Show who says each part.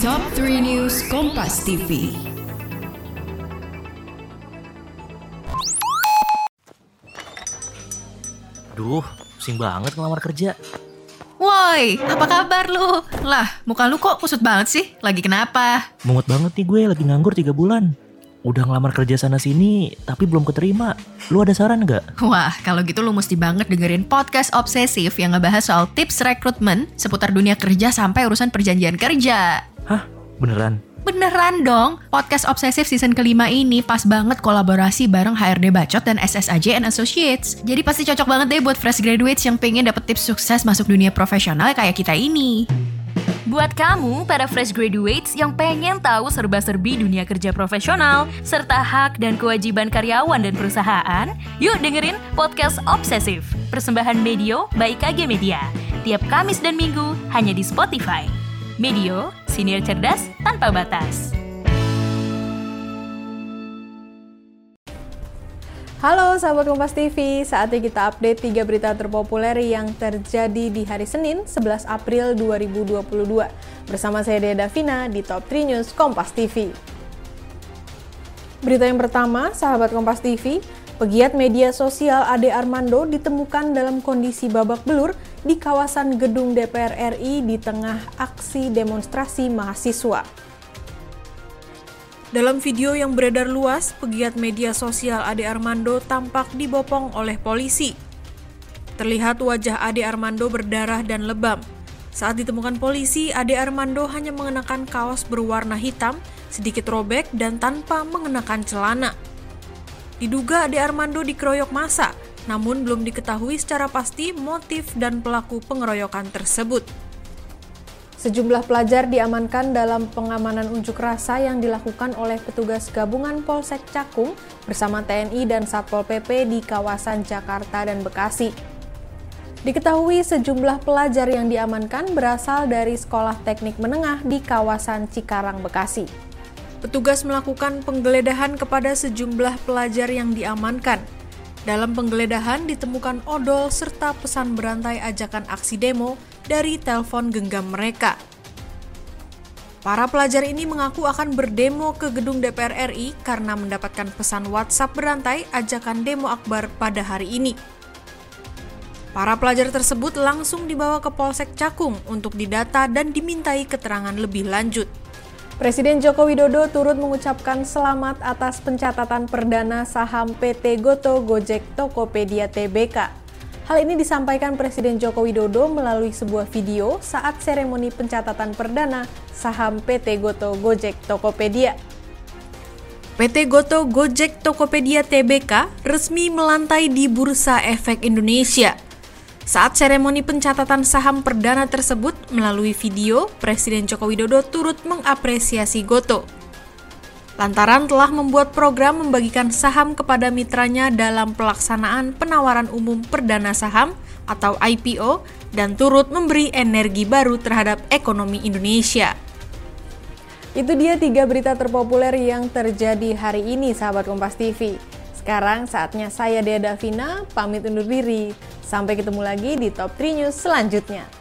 Speaker 1: Top 3 News Kompas TV.
Speaker 2: Duh, pusing banget ngelamar kerja.
Speaker 3: Woi, apa kabar lu? Lah, muka lu kok kusut banget sih? Lagi kenapa?
Speaker 2: Mungut banget nih gue lagi nganggur 3 bulan. Udah ngelamar kerja sana sini, tapi belum keterima. Lu ada saran nggak?
Speaker 3: Wah, kalau gitu lu mesti banget dengerin podcast obsesif yang ngebahas soal tips rekrutmen seputar dunia kerja sampai urusan perjanjian kerja.
Speaker 2: Hah? Beneran?
Speaker 3: Beneran dong, podcast obsesif season kelima ini pas banget kolaborasi bareng HRD Bacot dan SSAJ and Associates. Jadi pasti cocok banget deh buat fresh graduates yang pengen dapet tips sukses masuk dunia profesional kayak kita ini.
Speaker 4: Buat kamu, para fresh graduates yang pengen tahu serba-serbi dunia kerja profesional, serta hak dan kewajiban karyawan dan perusahaan, yuk dengerin Podcast Obsesif, persembahan Medio by KG Media. Tiap Kamis dan Minggu, hanya di Spotify. Medio, senior cerdas tanpa batas.
Speaker 5: Halo sahabat Kompas TV, saatnya kita update 3 berita terpopuler yang terjadi di hari Senin 11 April 2022. Bersama saya Dea Davina di Top 3 News Kompas TV. Berita yang pertama, sahabat Kompas TV, pegiat media sosial Ade Armando ditemukan dalam kondisi babak belur di kawasan gedung DPR RI di tengah aksi demonstrasi mahasiswa. Dalam video yang beredar luas, pegiat media sosial Ade Armando tampak dibopong oleh polisi. Terlihat wajah Ade Armando berdarah dan lebam. Saat ditemukan polisi, Ade Armando hanya mengenakan kaos berwarna hitam, sedikit robek, dan tanpa mengenakan celana. Diduga Ade Armando dikeroyok masa, namun belum diketahui secara pasti motif dan pelaku pengeroyokan tersebut. Sejumlah pelajar diamankan dalam pengamanan unjuk rasa yang dilakukan oleh petugas gabungan Polsek Cakung bersama TNI dan Satpol PP di kawasan Jakarta dan Bekasi. Diketahui sejumlah pelajar yang diamankan berasal dari sekolah teknik menengah di kawasan Cikarang, Bekasi. Petugas melakukan penggeledahan kepada sejumlah pelajar yang diamankan. Dalam penggeledahan ditemukan odol serta pesan berantai ajakan aksi demo dari telepon genggam mereka. Para pelajar ini mengaku akan berdemo ke gedung DPR RI karena mendapatkan pesan WhatsApp berantai ajakan demo akbar pada hari ini. Para pelajar tersebut langsung dibawa ke Polsek Cakung untuk didata dan dimintai keterangan lebih lanjut. Presiden Joko Widodo turut mengucapkan selamat atas pencatatan perdana saham PT Goto Gojek Tokopedia Tbk. Hal ini disampaikan Presiden Joko Widodo melalui sebuah video saat seremoni pencatatan perdana saham PT Goto Gojek Tokopedia. PT Goto Gojek Tokopedia Tbk resmi melantai di Bursa Efek Indonesia. Saat seremoni pencatatan saham perdana tersebut melalui video, Presiden Joko Widodo turut mengapresiasi Goto. Lantaran telah membuat program membagikan saham kepada mitranya dalam pelaksanaan penawaran umum perdana saham atau IPO dan turut memberi energi baru terhadap ekonomi Indonesia. Itu dia tiga berita terpopuler yang terjadi hari ini, sahabat Kompas TV. Sekarang saatnya saya Dea Davina pamit undur diri. Sampai ketemu lagi di Top 3 News selanjutnya.